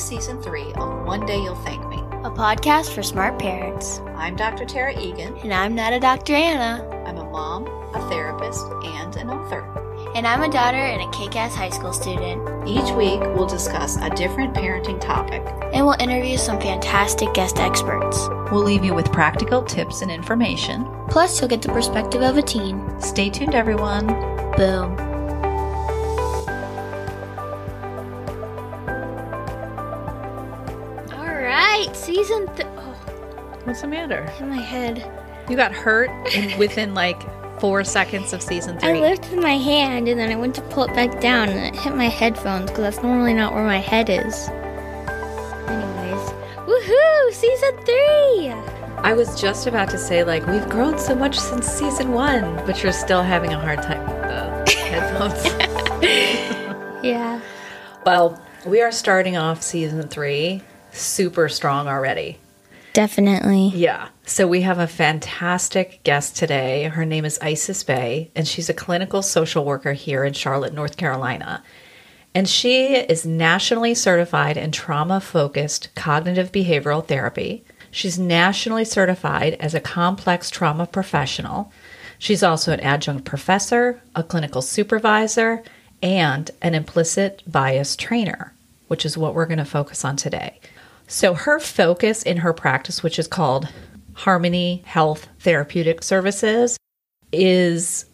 season three of One Day You'll Thank Me, a podcast for smart parents. I'm Dr. Tara Egan. And I'm not a Dr. Anna. I'm a mom, a therapist, and an author. And I'm a daughter and a kick ass high school student. Each week, we'll discuss a different parenting topic. And we'll interview some fantastic guest experts. We'll leave you with practical tips and information. Plus, you'll get the perspective of a teen. Stay tuned, everyone. Boom. Th- oh, What's the matter? in my head. You got hurt in, within like four seconds of season three. I lifted my hand and then I went to pull it back down and it hit my headphones because that's normally not where my head is. Anyways, woohoo! Season three. I was just about to say, like, we've grown so much since season one, but you're still having a hard time with the headphones. Yeah. well, we are starting off season three super strong already. Definitely. Yeah. So we have a fantastic guest today. Her name is Isis Bay, and she's a clinical social worker here in Charlotte, North Carolina. And she is nationally certified in trauma focused cognitive behavioral therapy. She's nationally certified as a complex trauma professional. She's also an adjunct professor, a clinical supervisor, and an implicit bias trainer, which is what we're going to focus on today. So, her focus in her practice, which is called Harmony Health Therapeutic Services, is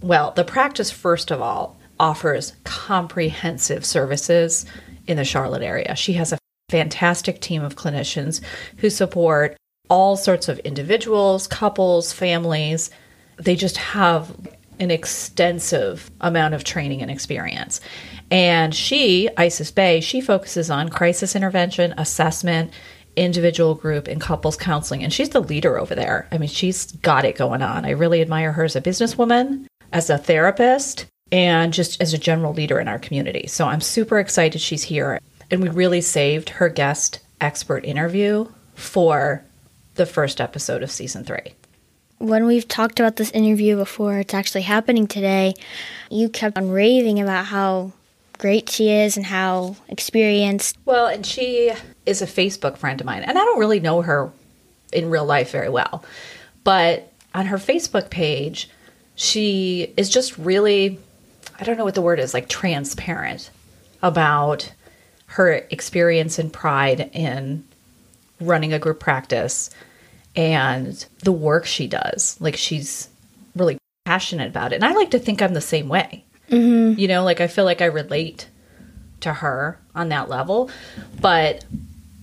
well, the practice, first of all, offers comprehensive services in the Charlotte area. She has a fantastic team of clinicians who support all sorts of individuals, couples, families. They just have an extensive amount of training and experience. And she, Isis Bay, she focuses on crisis intervention, assessment, individual group, and couples counseling. And she's the leader over there. I mean, she's got it going on. I really admire her as a businesswoman, as a therapist, and just as a general leader in our community. So I'm super excited she's here. And we really saved her guest expert interview for the first episode of season three. When we've talked about this interview before, it's actually happening today. You kept on raving about how great she is and how experienced. Well, and she is a Facebook friend of mine, and I don't really know her in real life very well. But on her Facebook page, she is just really, I don't know what the word is, like transparent about her experience and pride in running a group practice and the work she does. Like she's really passionate about it. And I like to think I'm the same way. Mm-hmm. You know, like I feel like I relate to her on that level, but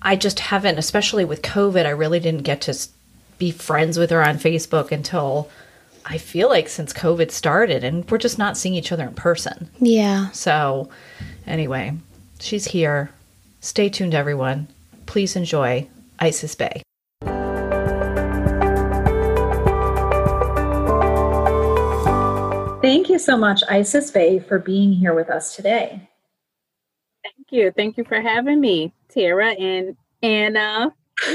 I just haven't, especially with COVID, I really didn't get to be friends with her on Facebook until I feel like since COVID started, and we're just not seeing each other in person. Yeah. So, anyway, she's here. Stay tuned, everyone. Please enjoy Isis Bay. Thank you so much, Isis Bay, for being here with us today. Thank you. Thank you for having me, Tara and Anna.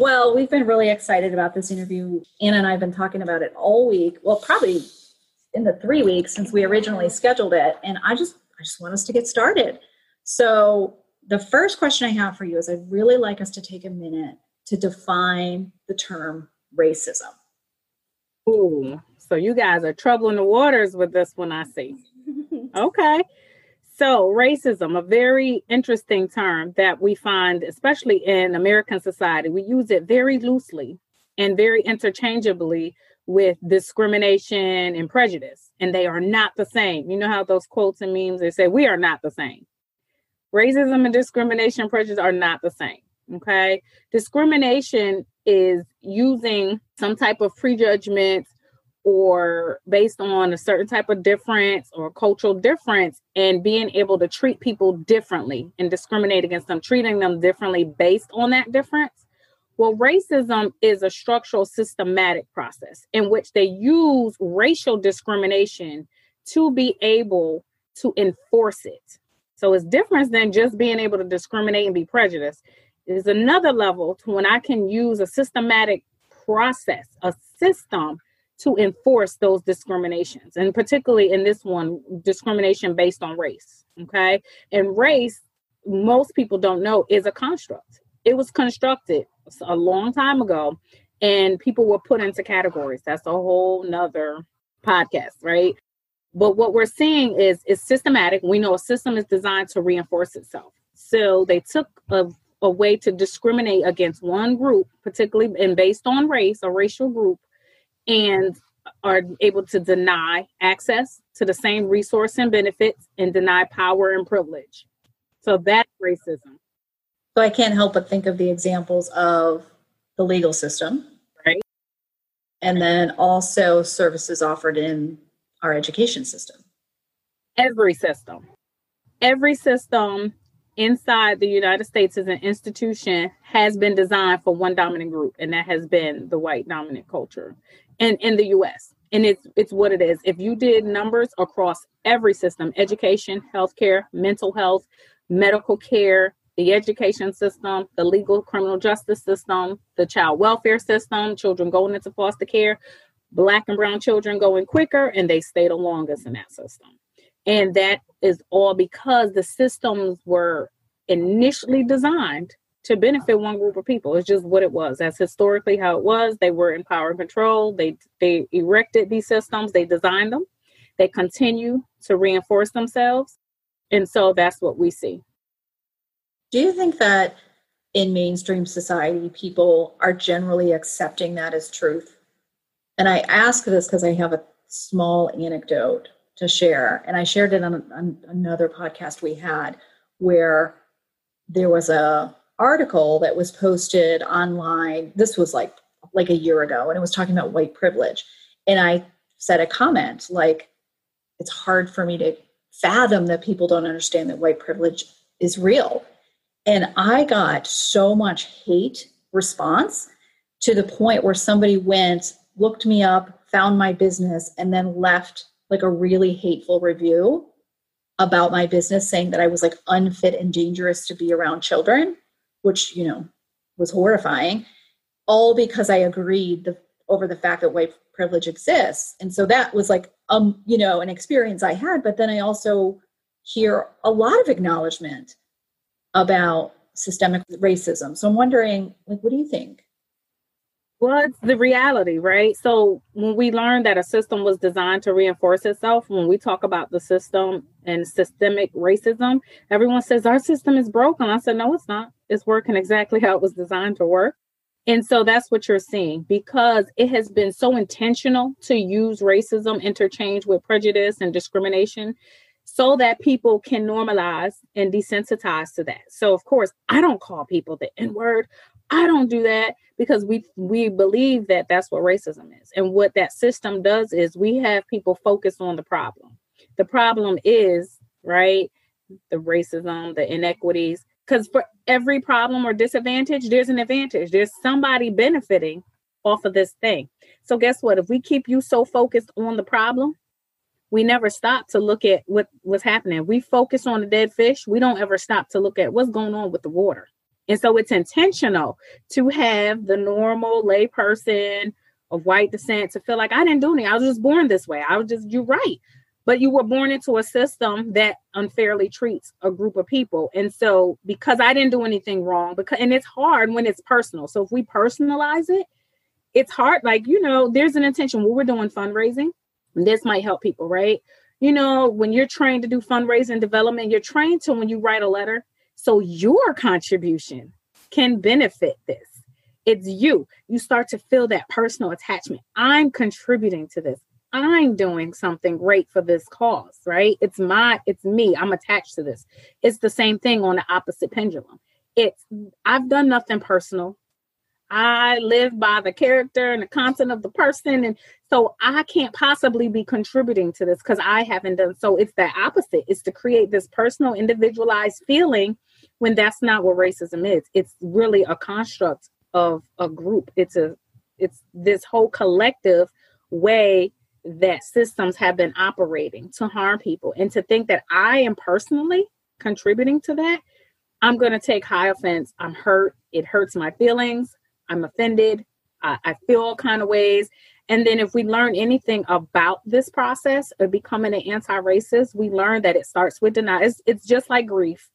Well, we've been really excited about this interview. Anna and I have been talking about it all week. Well, probably in the three weeks since we originally scheduled it. And I just I just want us to get started. So the first question I have for you is I'd really like us to take a minute to define the term racism. Ooh, so you guys are troubling the waters with this one, I see. Okay. So, racism, a very interesting term that we find, especially in American society, we use it very loosely and very interchangeably with discrimination and prejudice, and they are not the same. You know how those quotes and memes they say, We are not the same. Racism and discrimination and prejudice are not the same. Okay. Discrimination is using some type of prejudgment or based on a certain type of difference or cultural difference and being able to treat people differently and discriminate against them, treating them differently based on that difference. Well, racism is a structural, systematic process in which they use racial discrimination to be able to enforce it. So it's different than just being able to discriminate and be prejudiced. There's another level to when I can use a systematic process, a system to enforce those discriminations, and particularly in this one, discrimination based on race. Okay. And race most people don't know is a construct. It was constructed a long time ago and people were put into categories. That's a whole nother podcast, right? But what we're seeing is is systematic. We know a system is designed to reinforce itself. So they took a, a way to discriminate against one group, particularly and based on race, a racial group, and are able to deny access to the same resource and benefits and deny power and privilege. So that's racism. So I can't help but think of the examples of the legal system. Right. And then also services offered in our education system. Every system. Every system inside the United States as an institution has been designed for one dominant group, and that has been the white dominant culture in, in the US. And it's it's what it is. If you did numbers across every system, education, healthcare, mental health, medical care, the education system, the legal criminal justice system, the child welfare system, children going into foster care, black and brown children going quicker, and they stay the longest in that system. And that is all because the systems were initially designed to benefit one group of people. It's just what it was. That's historically how it was. They were in power and control. They they erected these systems. They designed them. They continue to reinforce themselves, and so that's what we see. Do you think that in mainstream society, people are generally accepting that as truth? And I ask this because I have a small anecdote to share, and I shared it on, on another podcast we had where there was a article that was posted online. This was like like a year ago, and it was talking about white privilege. And I said a comment like, "It's hard for me to fathom that people don't understand that white privilege is real." And I got so much hate response to the point where somebody went, looked me up, found my business, and then left like a really hateful review about my business saying that I was like unfit and dangerous to be around children which you know was horrifying all because i agreed the, over the fact that white privilege exists. And so that was like um you know an experience i had but then i also hear a lot of acknowledgement about systemic racism. So i'm wondering like what do you think it's the reality, right? So when we learned that a system was designed to reinforce itself, when we talk about the system and systemic racism, everyone says our system is broken. I said, no, it's not. It's working exactly how it was designed to work. And so that's what you're seeing because it has been so intentional to use racism interchange with prejudice and discrimination so that people can normalize and desensitize to that. So of course, I don't call people the N word. I don't do that because we we believe that that's what racism is. And what that system does is we have people focus on the problem. The problem is, right, the racism, the inequities, because for every problem or disadvantage, there's an advantage. There's somebody benefiting off of this thing. So guess what? If we keep you so focused on the problem, we never stop to look at what what's happening. We focus on the dead fish. We don't ever stop to look at what's going on with the water. And so it's intentional to have the normal layperson of white descent to feel like I didn't do anything. I was just born this way. I was just, you're right. But you were born into a system that unfairly treats a group of people. And so because I didn't do anything wrong, because and it's hard when it's personal. So if we personalize it, it's hard. Like, you know, there's an intention when we're doing fundraising. This might help people, right? You know, when you're trained to do fundraising development, you're trained to when you write a letter, so your contribution can benefit this. It's you. You start to feel that personal attachment. I'm contributing to this. I'm doing something great for this cause, right? It's my, it's me. I'm attached to this. It's the same thing on the opposite pendulum. It's, I've done nothing personal. I live by the character and the content of the person. And so I can't possibly be contributing to this because I haven't done so. It's the opposite. It's to create this personal, individualized feeling when that's not what racism is. It's really a construct of a group. It's a it's this whole collective way that systems have been operating to harm people and to think that I am personally contributing to that, I'm going to take high offense. I'm hurt. It hurts my feelings. I'm offended. I, I feel all kind of ways. And then if we learn anything about this process of becoming an anti-racist, we learn that it starts with denial. It's, it's just like grief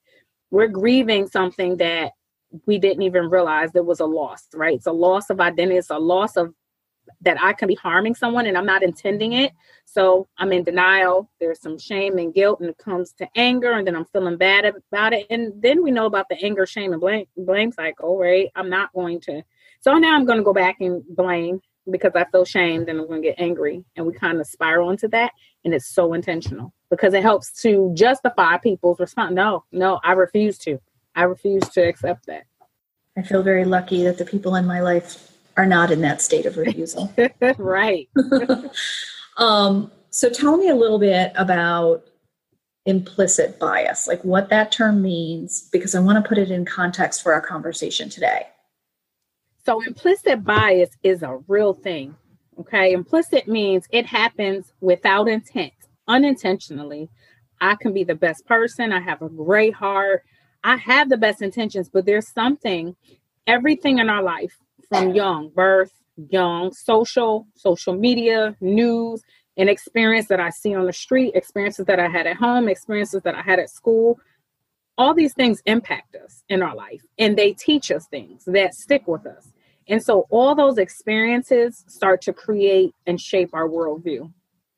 we're grieving something that we didn't even realize there was a loss, right? It's a loss of identity, it's a loss of that I can be harming someone and I'm not intending it. So I'm in denial. There's some shame and guilt, and it comes to anger, and then I'm feeling bad about it. And then we know about the anger, shame, and blame, blame cycle, right? I'm not going to. So now I'm going to go back and blame because I feel shamed and I'm going to get angry. And we kind of spiral into that. And it's so intentional because it helps to justify people's response. No, no, I refuse to. I refuse to accept that. I feel very lucky that the people in my life are not in that state of refusal. right. um, so tell me a little bit about implicit bias, like what that term means, because I want to put it in context for our conversation today. So, implicit bias is a real thing. Okay. Implicit means it happens without intent, unintentionally. I can be the best person. I have a great heart. I have the best intentions, but there's something, everything in our life from young, birth, young, social, social media, news, and experience that I see on the street, experiences that I had at home, experiences that I had at school. All these things impact us in our life and they teach us things that stick with us. And so all those experiences start to create and shape our worldview.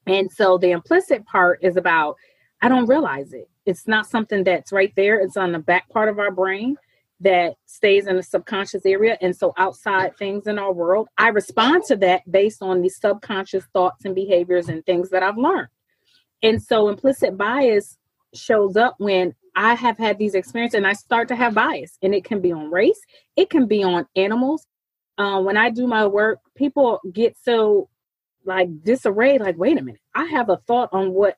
And so the implicit part is about, I don't realize it. It's not something that's right there, it's on the back part of our brain that stays in the subconscious area. And so outside things in our world, I respond to that based on these subconscious thoughts and behaviors and things that I've learned. And so implicit bias shows up when I have had these experiences and I start to have bias. And it can be on race, it can be on animals. Uh, when I do my work, people get so like disarrayed, like, wait a minute, I have a thought on what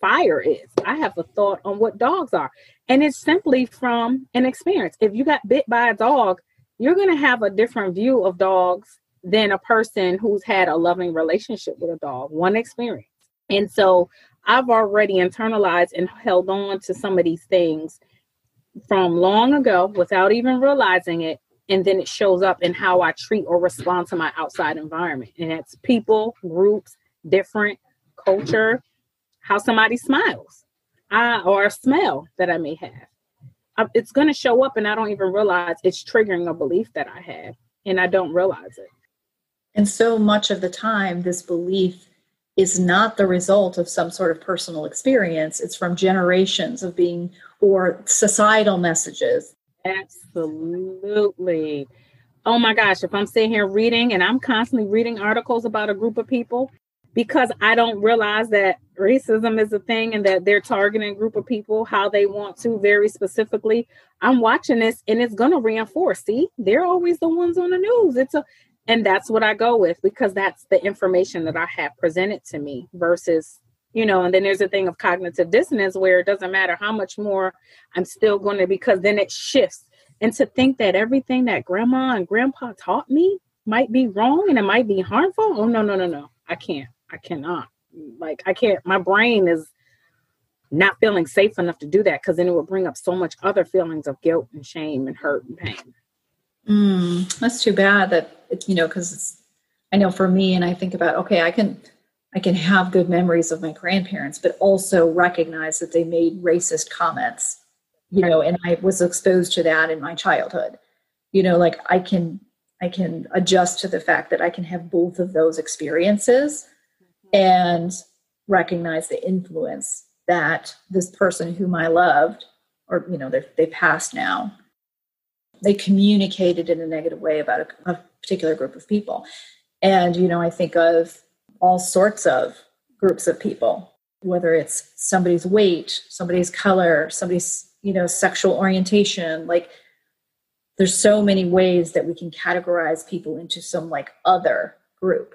fire is. I have a thought on what dogs are. And it's simply from an experience. If you got bit by a dog, you're going to have a different view of dogs than a person who's had a loving relationship with a dog, one experience. And so I've already internalized and held on to some of these things from long ago without even realizing it. And then it shows up in how I treat or respond to my outside environment. And it's people, groups, different culture, how somebody smiles uh, or a smell that I may have. Um, it's going to show up, and I don't even realize it's triggering a belief that I have, and I don't realize it. And so much of the time, this belief is not the result of some sort of personal experience. It's from generations of being or societal messages. Absolutely. Oh my gosh, if I'm sitting here reading and I'm constantly reading articles about a group of people because I don't realize that racism is a thing and that they're targeting a group of people how they want to very specifically. I'm watching this and it's going to reinforce. See, they're always the ones on the news. It's a and that's what I go with because that's the information that I have presented to me versus you know and then there's a thing of cognitive dissonance where it doesn't matter how much more i'm still going to because then it shifts and to think that everything that grandma and grandpa taught me might be wrong and it might be harmful oh no no no no i can't I cannot. Like I can't. My brain is not feeling safe enough to do that because then it would bring up so much other feelings of guilt and shame and hurt and pain. Mm, that's too bad that you know because I know for me and I think about okay I can I can have good memories of my grandparents but also recognize that they made racist comments you know and I was exposed to that in my childhood you know like I can I can adjust to the fact that I can have both of those experiences and recognize the influence that this person whom I loved, or you know, they passed now, they communicated in a negative way about a, a particular group of people. And you know, I think of all sorts of groups of people, whether it's somebody's weight, somebody's color, somebody's you know sexual orientation, like there's so many ways that we can categorize people into some like other group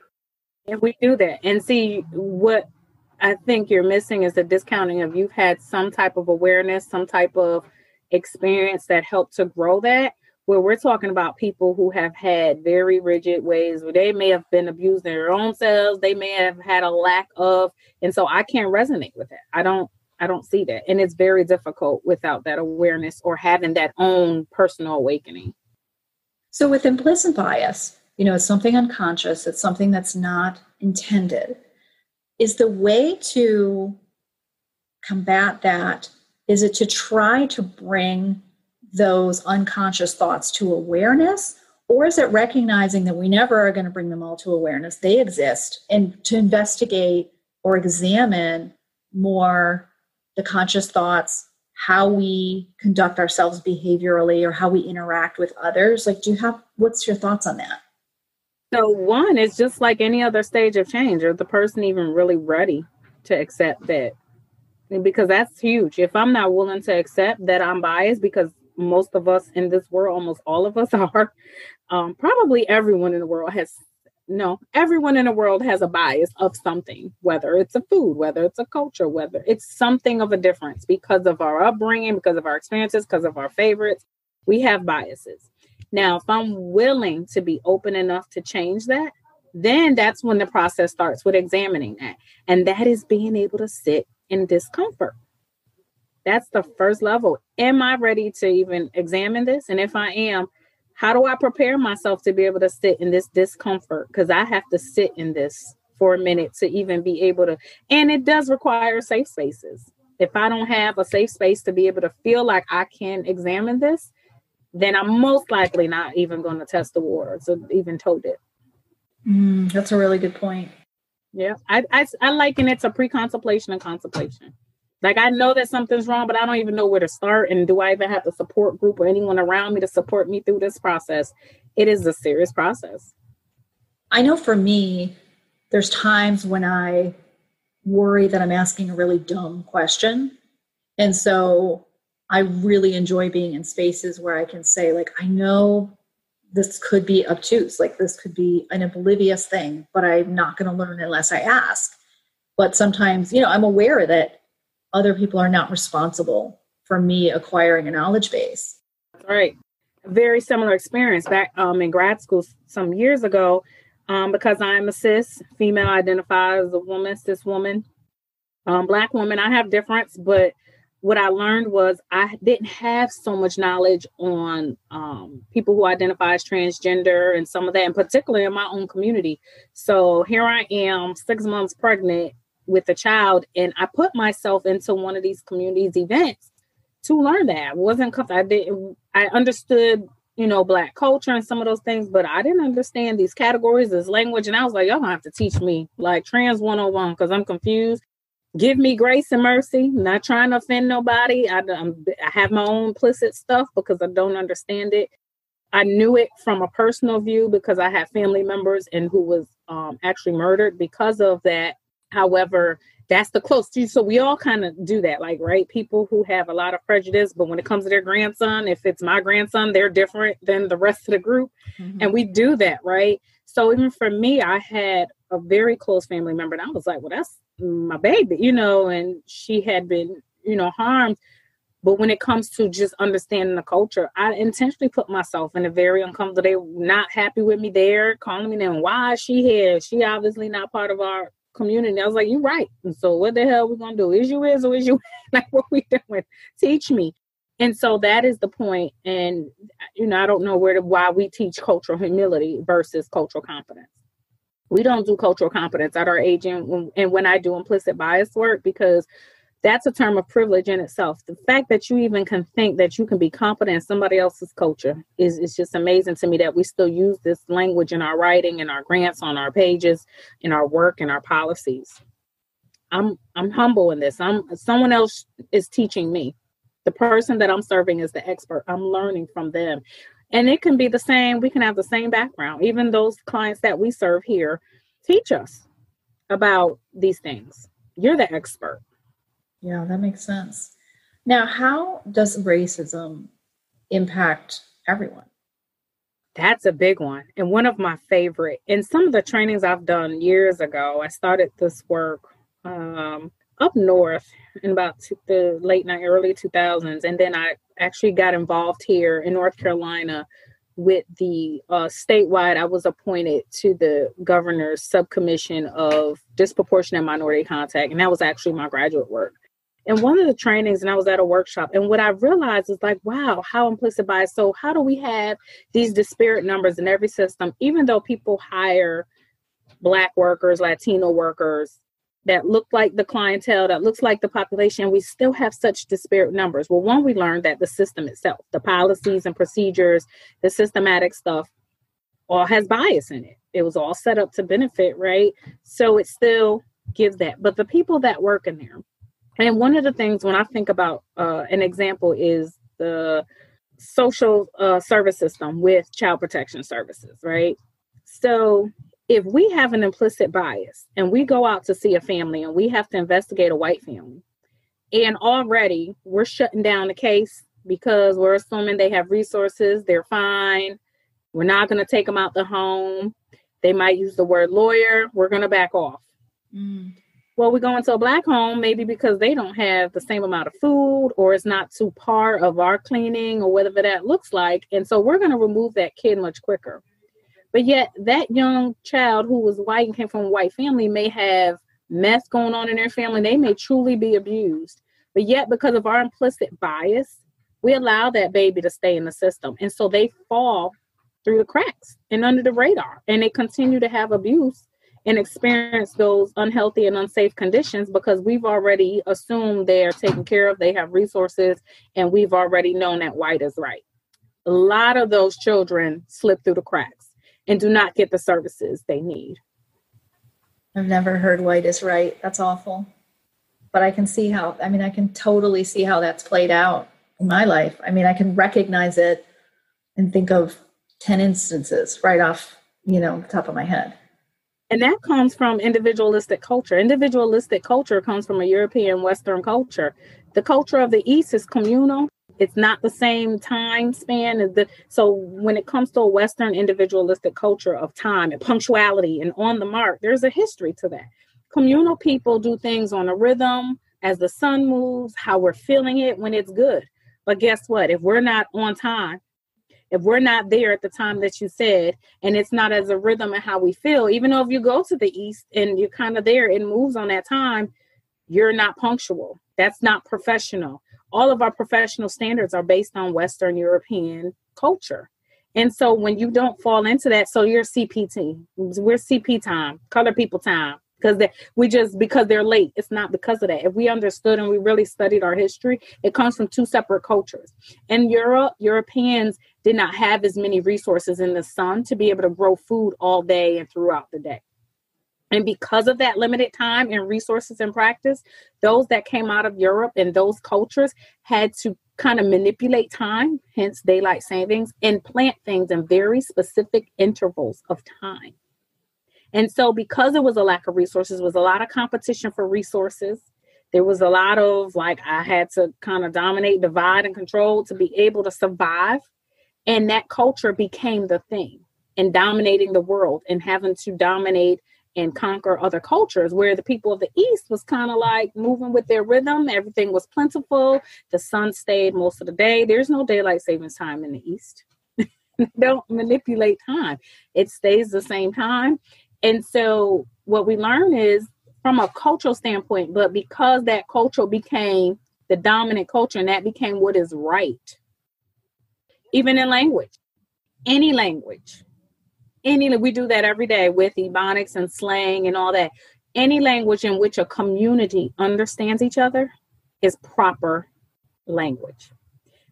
and we do that. And see what I think you're missing is the discounting of you've had some type of awareness, some type of experience that helped to grow that. Where we're talking about people who have had very rigid ways where they may have been abused in their own selves, they may have had a lack of, and so I can't resonate with it. I don't I don't see that. And it's very difficult without that awareness or having that own personal awakening. So with implicit bias, you know, it's something unconscious, it's something that's not intended. Is the way to combat that Is it to try to bring those unconscious thoughts to awareness? Or is it recognizing that we never are going to bring them all to awareness? They exist, and to investigate or examine more the conscious thoughts, how we conduct ourselves behaviorally, or how we interact with others. Like, do you have what's your thoughts on that? So, one is just like any other stage of change, or the person even really ready to accept that? Because that's huge. If I'm not willing to accept that I'm biased, because most of us in this world, almost all of us are, um, probably everyone in the world has no everyone in the world has a bias of something whether it's a food whether it's a culture whether it's something of a difference because of our upbringing because of our experiences because of our favorites. We have biases. Now if i'm willing to be open enough to change that then that's when the process starts with examining that. And that is being able to sit in discomfort that's the first level am i ready to even examine this and if i am how do I prepare myself to be able to sit in this discomfort? Because I have to sit in this for a minute to even be able to, and it does require safe spaces. If I don't have a safe space to be able to feel like I can examine this, then I'm most likely not even going to test the waters or even told it. Mm, that's a really good point. Yeah, I, I, I liken it to pre-contemplation and contemplation. Like I know that something's wrong, but I don't even know where to start. And do I even have the support group or anyone around me to support me through this process? It is a serious process. I know for me, there's times when I worry that I'm asking a really dumb question. And so I really enjoy being in spaces where I can say, like, I know this could be obtuse, like this could be an oblivious thing, but I'm not going to learn unless I ask. But sometimes, you know, I'm aware that other people are not responsible for me acquiring a knowledge base. Right. Very similar experience back um, in grad school some years ago. Um, because I'm a cis, female, identify as a woman, cis woman, um, black woman. I have difference, but what I learned was I didn't have so much knowledge on um, people who identify as transgender and some of that, and particularly in my own community. So here I am, six months pregnant, with a child and I put myself into one of these communities events to learn that. I wasn't I didn't I understood, you know, black culture and some of those things, but I didn't understand these categories, this language. And I was like, y'all gonna have to teach me like trans 101 because I'm confused. Give me grace and mercy. not trying to offend nobody. I, I'm, I have my own implicit stuff because I don't understand it. I knew it from a personal view because I had family members and who was um, actually murdered because of that However, that's the closest. So we all kind of do that, like right. People who have a lot of prejudice, but when it comes to their grandson, if it's my grandson, they're different than the rest of the group, mm-hmm. and we do that, right? So even for me, I had a very close family member, and I was like, "Well, that's my baby," you know, and she had been, you know, harmed. But when it comes to just understanding the culture, I intentionally put myself in a very uncomfortable. They were not happy with me there, calling me then why is she here? She obviously not part of our community. I was like, you're right. And so what the hell we gonna do? Is you is or is you like what we doing? Teach me. And so that is the point. And you know, I don't know where to why we teach cultural humility versus cultural competence. We don't do cultural competence at our agent and when I do implicit bias work because that's a term of privilege in itself. The fact that you even can think that you can be competent in somebody else's culture is, is just amazing to me that we still use this language in our writing, in our grants, on our pages, in our work, in our policies. I'm I'm humble in this. I'm someone else is teaching me. The person that I'm serving is the expert. I'm learning from them. And it can be the same, we can have the same background. Even those clients that we serve here teach us about these things. You're the expert yeah, that makes sense. Now, how does racism impact everyone? That's a big one. And one of my favorite. In some of the trainings I've done years ago, I started this work um, up north in about the late night, early 2000s. And then I actually got involved here in North Carolina with the uh, statewide. I was appointed to the governor's subcommission of disproportionate minority contact. And that was actually my graduate work in one of the trainings and I was at a workshop and what I realized is like wow how implicit bias so how do we have these disparate numbers in every system even though people hire black workers latino workers that look like the clientele, that looks like the population, we still have such disparate numbers. Well, one, we learned that the system itself, the policies and procedures, the systematic stuff, all has bias in it. It was all set up to benefit, right? So it still gives that. But the people that work in there, and one of the things when I think about uh, an example is the social uh, service system with child protection services, right? So if we have an implicit bias and we go out to see a family and we have to investigate a white family, and already we're shutting down the case because we're assuming they have resources, they're fine, we're not going to take them out the home. They might use the word lawyer, we're going to back off. Mm. Well, we go into a black home maybe because they don't have the same amount of food or it's not to par of our cleaning or whatever that looks like. And so we're going to remove that kid much quicker. But yet, that young child who was white and came from a white family may have mess going on in their family. They may truly be abused. But yet, because of our implicit bias, we allow that baby to stay in the system. And so they fall through the cracks and under the radar. And they continue to have abuse and experience those unhealthy and unsafe conditions because we've already assumed they're taken care of, they have resources, and we've already known that white is right. A lot of those children slip through the cracks and do not get the services they need. I've never heard white is right. That's awful. But I can see how, I mean, I can totally see how that's played out in my life. I mean, I can recognize it and think of 10 instances right off, you know, the top of my head. And that comes from individualistic culture. Individualistic culture comes from a European Western culture. The culture of the East is communal, it's not the same time span as the so when it comes to a western individualistic culture of time and punctuality and on the mark there's a history to that communal people do things on a rhythm as the sun moves how we're feeling it when it's good but guess what if we're not on time if we're not there at the time that you said and it's not as a rhythm and how we feel even though if you go to the east and you're kind of there it moves on that time you're not punctual that's not professional all of our professional standards are based on Western European culture. And so when you don't fall into that, so you're CPT, we're CP time, color people time, because we just because they're late. It's not because of that. If we understood and we really studied our history, it comes from two separate cultures. In Europe, Europeans did not have as many resources in the sun to be able to grow food all day and throughout the day. And because of that limited time and resources and practice, those that came out of Europe and those cultures had to kind of manipulate time, hence daylight savings, and plant things in very specific intervals of time. And so, because there was a lack of resources, was a lot of competition for resources. There was a lot of like I had to kind of dominate, divide, and control to be able to survive. And that culture became the thing and dominating the world and having to dominate and conquer other cultures where the people of the east was kind of like moving with their rhythm. Everything was plentiful. The sun stayed most of the day. There's no daylight savings time in the east. Don't manipulate time. It stays the same time. And so what we learn is from a cultural standpoint but because that culture became the dominant culture and that became what is right even in language any language any we do that every day with ebonics and slang and all that. Any language in which a community understands each other is proper language.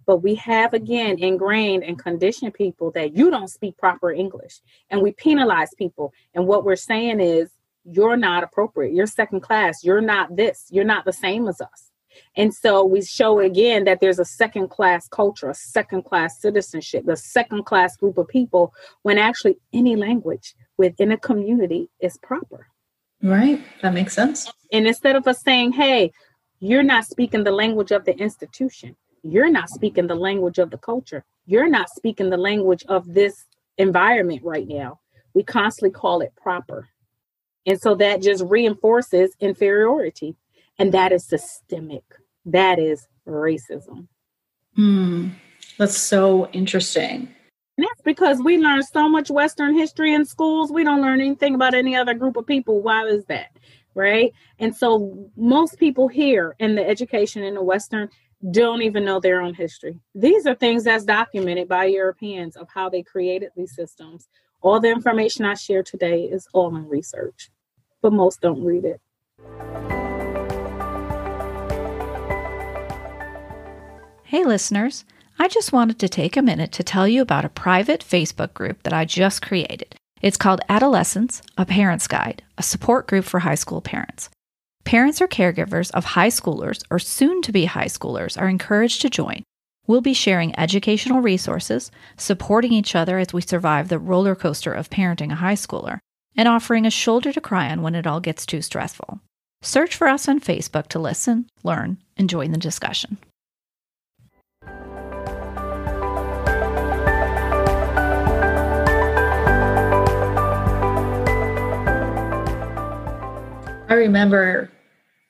But we have again ingrained and conditioned people that you don't speak proper english and we penalize people. And what we're saying is you're not appropriate. You're second class. You're not this. You're not the same as us and so we show again that there's a second class culture, a second class citizenship, a second class group of people, when actually any language within a community is proper. Right. That makes sense. And instead of us saying, hey, you're not speaking the language of the institution, you're not speaking the language of the culture, you're not speaking the language of this environment right now, we constantly call it proper. And so that just reinforces inferiority and that is systemic. That is racism. Hmm. That's so interesting. And that's because we learn so much Western history in schools. We don't learn anything about any other group of people. Why is that? Right. And so most people here in the education in the Western don't even know their own history. These are things that's documented by Europeans of how they created these systems. All the information I share today is all in research, but most don't read it. Hey, listeners. I just wanted to take a minute to tell you about a private Facebook group that I just created. It's called Adolescence, a Parent's Guide, a support group for high school parents. Parents or caregivers of high schoolers or soon to be high schoolers are encouraged to join. We'll be sharing educational resources, supporting each other as we survive the roller coaster of parenting a high schooler, and offering a shoulder to cry on when it all gets too stressful. Search for us on Facebook to listen, learn, and join the discussion. I remember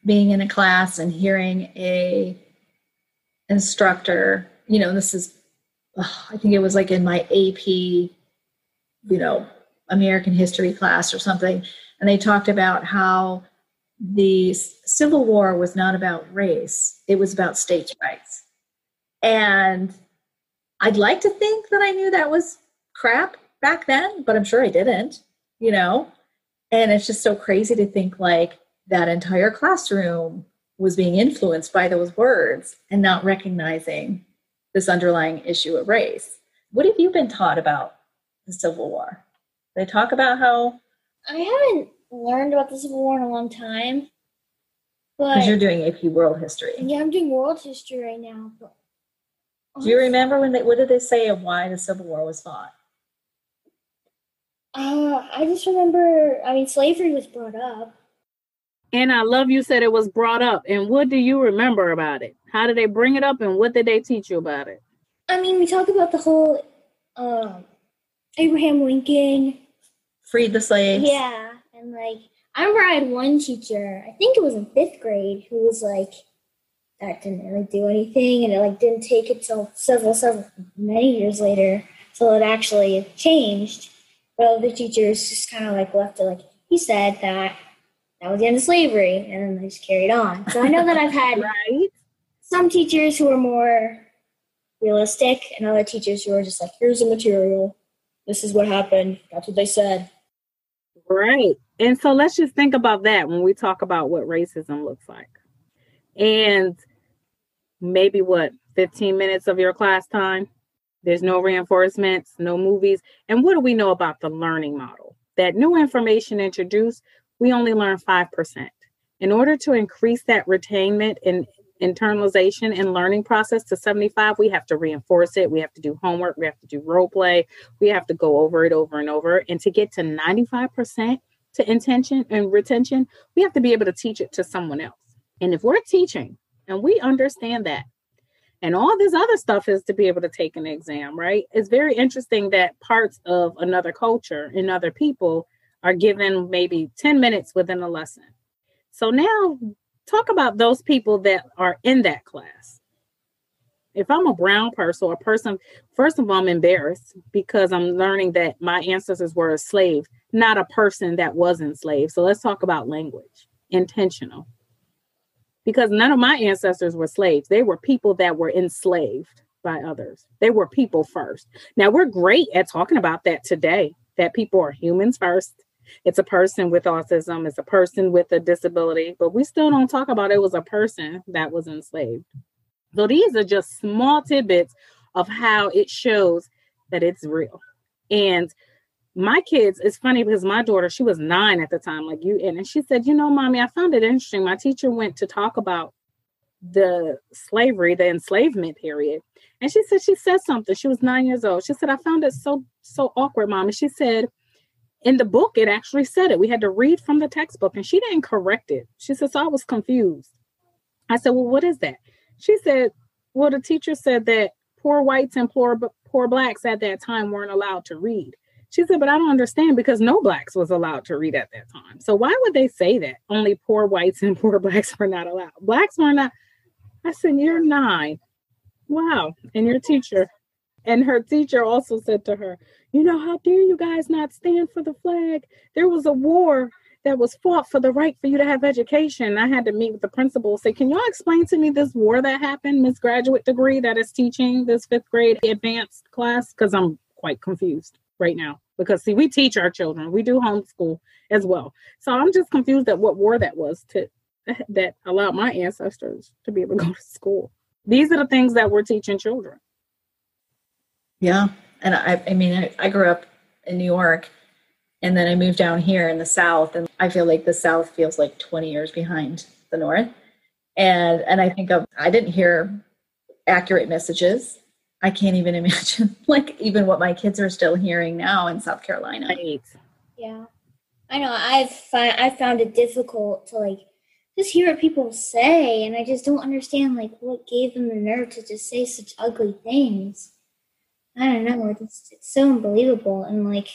being in a class and hearing a instructor, you know, this is, oh, I think it was like in my AP, you know, American history class or something. And they talked about how the Civil War was not about race, it was about states' rights. And I'd like to think that I knew that was crap back then, but I'm sure I didn't, you know? And it's just so crazy to think like that entire classroom was being influenced by those words and not recognizing this underlying issue of race. What have you been taught about the Civil War? They talk about how I haven't learned about the Civil War in a long time. But because you're doing AP World History. yeah, I'm doing world history right now. But Do you remember when they what did they say of why the Civil War was fought? Uh, I just remember. I mean, slavery was brought up. And I love you said it was brought up. And what do you remember about it? How did they bring it up and what did they teach you about it? I mean, we talk about the whole um, Abraham Lincoln. Freed the slaves. Yeah, and like I remember I had one teacher. I think it was in fifth grade who was like, that didn't really do anything, and it like didn't take it till several, several many years later till it actually changed. But other teachers just kind of like left it like he said that that was the end of slavery, and then they just carried on. So I know that I've had Right? some teachers who are more realistic, and other teachers who are just like, here's the material. This is what happened. That's what they said. Right. And so let's just think about that when we talk about what racism looks like. And maybe what, 15 minutes of your class time? There's no reinforcements, no movies. And what do we know about the learning model? That new information introduced, we only learn 5%. In order to increase that retainment and internalization and learning process to 75, we have to reinforce it. We have to do homework. We have to do role play. We have to go over it over and over. And to get to 95% to intention and retention, we have to be able to teach it to someone else. And if we're teaching and we understand that, and all this other stuff is to be able to take an exam, right? It's very interesting that parts of another culture and other people are given maybe 10 minutes within a lesson. So now talk about those people that are in that class. If I'm a brown person or a person, first of all, I'm embarrassed because I'm learning that my ancestors were enslaved, not a person that was enslaved. So let's talk about language, intentional. Because none of my ancestors were slaves. They were people that were enslaved by others. They were people first. Now we're great at talking about that today, that people are humans first it's a person with autism, it's a person with a disability, but we still don't talk about it was a person that was enslaved. So these are just small tidbits of how it shows that it's real. And my kids, it's funny because my daughter, she was nine at the time, like you, and she said, You know, mommy, I found it interesting. My teacher went to talk about the slavery, the enslavement period. And she said, She said something. She was nine years old. She said, I found it so, so awkward, mom. And she said, in the book, it actually said it. We had to read from the textbook, and she didn't correct it. She said, So I was confused. I said, Well, what is that? She said, Well, the teacher said that poor whites and poor, poor blacks at that time weren't allowed to read. She said, But I don't understand because no blacks was allowed to read at that time. So why would they say that? Only poor whites and poor blacks were not allowed. Blacks were not. I said, You're nine. Wow. And your teacher, and her teacher also said to her, you know, how dare you guys not stand for the flag? There was a war that was fought for the right for you to have education. I had to meet with the principal, say, Can y'all explain to me this war that happened, Miss Graduate degree that is teaching this fifth grade advanced class? Because I'm quite confused right now because see, we teach our children, we do homeschool as well. So I'm just confused at what war that was to that allowed my ancestors to be able to go to school. These are the things that we're teaching children. Yeah. And I, I mean, I, I grew up in New York and then I moved down here in the South. And I feel like the South feels like 20 years behind the North. And, and I think of, I didn't hear accurate messages. I can't even imagine like even what my kids are still hearing now in South Carolina. Right. Yeah, I know. I've find I found it difficult to like just hear what people say, and I just don't understand like what gave them the nerve to just say such ugly things. I don't know. It's, it's so unbelievable, and like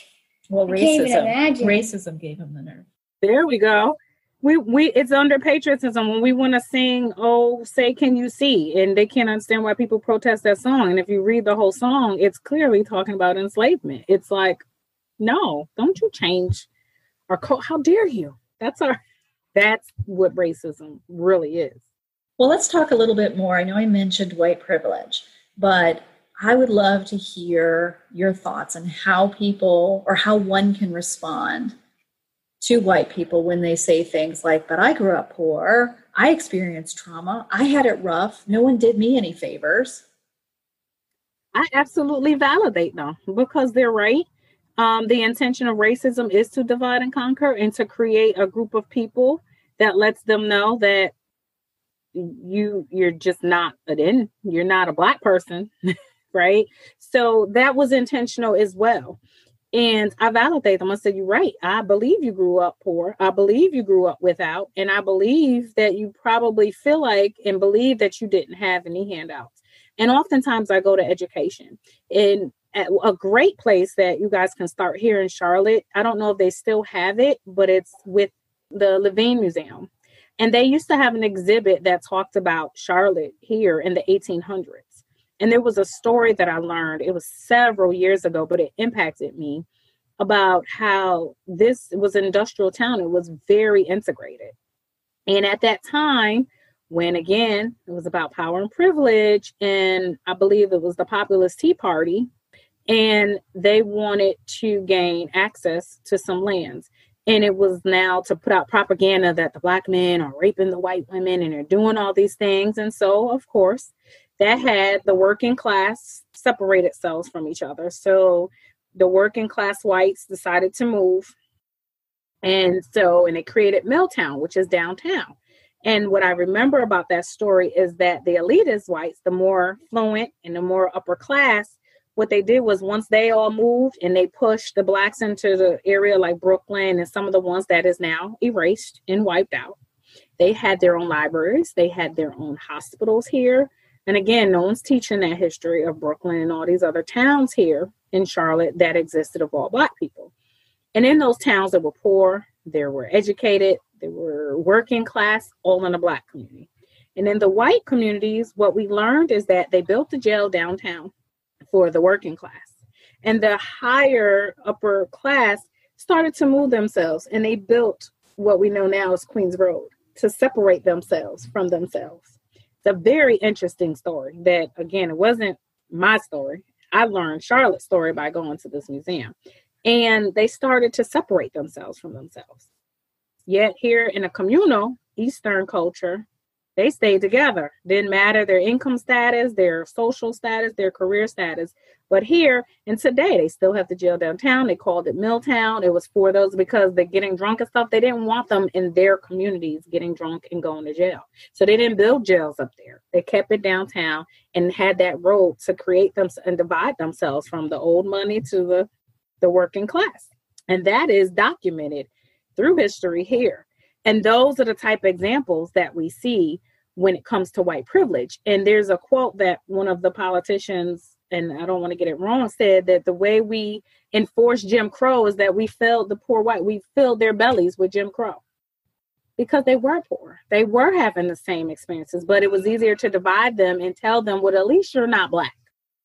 Well, I can't even racism. imagine. Racism gave him the nerve. There we go. We we it's under patriotism when we want to sing, oh, say can you see? And they can't understand why people protest that song. And if you read the whole song, it's clearly talking about enslavement. It's like, no, don't you change our code. How dare you? That's our that's what racism really is. Well, let's talk a little bit more. I know I mentioned white privilege, but I would love to hear your thoughts on how people or how one can respond to white people when they say things like, But I grew up poor, I experienced trauma, I had it rough, no one did me any favors. I absolutely validate them because they're right. Um, the intention of racism is to divide and conquer and to create a group of people that lets them know that you you're just not an in you're not a black person right? So that was intentional as well and i validate them. I said you're right. I believe you grew up poor. I believe you grew up without. And i believe that you probably feel like and believe that you didn't have any handouts. And oftentimes i go to education. And a great place that you guys can start here in charlotte i don't know if they still have it but it's with the levine museum. And they used to have an exhibit that talked about Charlotte here in the 1800s. And there was a story that I learned, it was several years ago, but it impacted me about how this was an industrial town. It was very integrated. And at that time, when again, it was about power and privilege, and I believe it was the Populist Tea Party, and they wanted to gain access to some lands and it was now to put out propaganda that the black men are raping the white women and they're doing all these things and so of course that had the working class separate itself from each other. So the working class whites decided to move. And so and it created milltown which is downtown. And what i remember about that story is that the elitist whites the more fluent and the more upper class what they did was once they all moved and they pushed the blacks into the area like Brooklyn and some of the ones that is now erased and wiped out, they had their own libraries, they had their own hospitals here. And again, no one's teaching that history of Brooklyn and all these other towns here in Charlotte that existed of all black people. And in those towns that were poor, there were educated, there were working class, all in the black community. And in the white communities, what we learned is that they built the jail downtown for the working class. And the higher upper class started to move themselves and they built what we know now as Queens Road to separate themselves from themselves. A very interesting story that, again, it wasn't my story. I learned Charlotte's story by going to this museum. And they started to separate themselves from themselves. Yet, here in a communal Eastern culture, they stayed together. Didn't matter their income status, their social status, their career status. But here and today, they still have the jail downtown. They called it Milltown. It was for those because they're getting drunk and stuff. They didn't want them in their communities getting drunk and going to jail. So they didn't build jails up there. They kept it downtown and had that road to create them and divide themselves from the old money to the, the working class. And that is documented through history here. And those are the type of examples that we see when it comes to white privilege. And there's a quote that one of the politicians, and I don't want to get it wrong, said that the way we enforce Jim Crow is that we filled the poor white, we filled their bellies with Jim Crow because they were poor. They were having the same experiences, but it was easier to divide them and tell them, well, at least you're not black.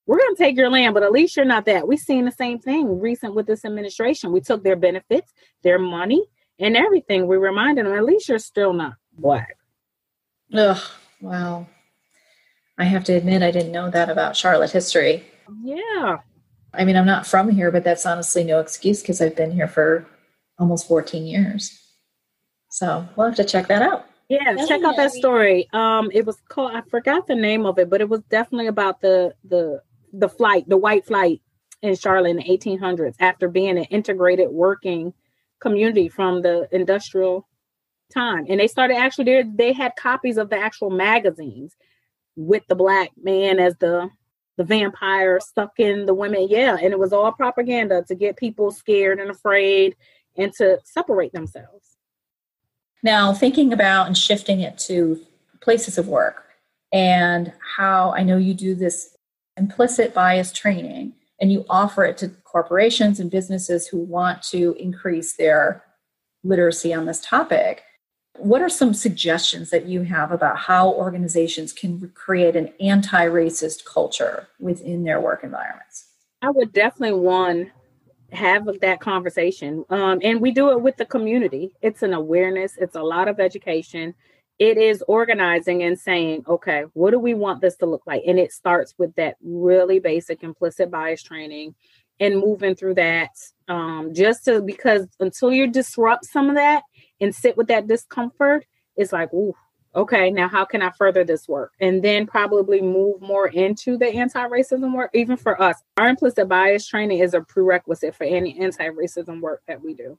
We're going to take your land, but at least you're not that. We've seen the same thing recent with this administration. We took their benefits, their money, and everything. We reminded them, at least you're still not black. Ugh, wow. I have to admit, I didn't know that about Charlotte history. Yeah. I mean, I'm not from here, but that's honestly no excuse because I've been here for almost 14 years. So we'll have to check that out. Yeah, check out that story. Um, it was called I forgot the name of it, but it was definitely about the the the flight, the white flight in Charlotte in the 1800s after being an integrated working community from the industrial time. And they started actually there they had copies of the actual magazines with the black man as the the vampire sucking the women. Yeah, and it was all propaganda to get people scared and afraid and to separate themselves. Now, thinking about and shifting it to places of work and how I know you do this implicit bias training and you offer it to corporations and businesses who want to increase their literacy on this topic. What are some suggestions that you have about how organizations can create an anti racist culture within their work environments? I would definitely one have that conversation. Um, and we do it with the community. It's an awareness, it's a lot of education. It is organizing and saying, okay, what do we want this to look like? And it starts with that really basic implicit bias training and moving through that um, just to because until you disrupt some of that and sit with that discomfort, it's like, ooh, okay, now how can I further this work? And then probably move more into the anti racism work, even for us. Our implicit bias training is a prerequisite for any anti racism work that we do.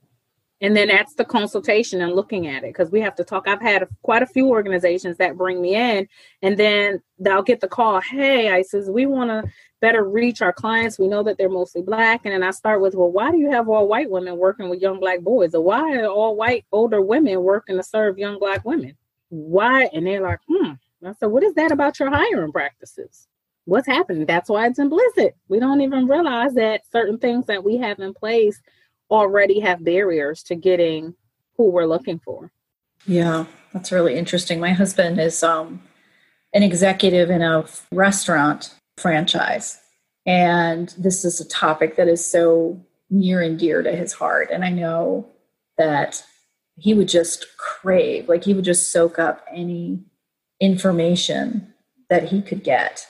And then that's the consultation and looking at it because we have to talk. I've had quite a few organizations that bring me in, and then they'll get the call Hey, i says we want to better reach our clients. We know that they're mostly black. And then I start with, Well, why do you have all white women working with young black boys? Or why are all white older women working to serve young black women? why? And they're like, hmm. I said, what is that about your hiring practices? What's happening? That's why it's implicit. We don't even realize that certain things that we have in place already have barriers to getting who we're looking for. Yeah, that's really interesting. My husband is um, an executive in a restaurant franchise. And this is a topic that is so near and dear to his heart. And I know that he would just crave, like he would just soak up any information that he could get.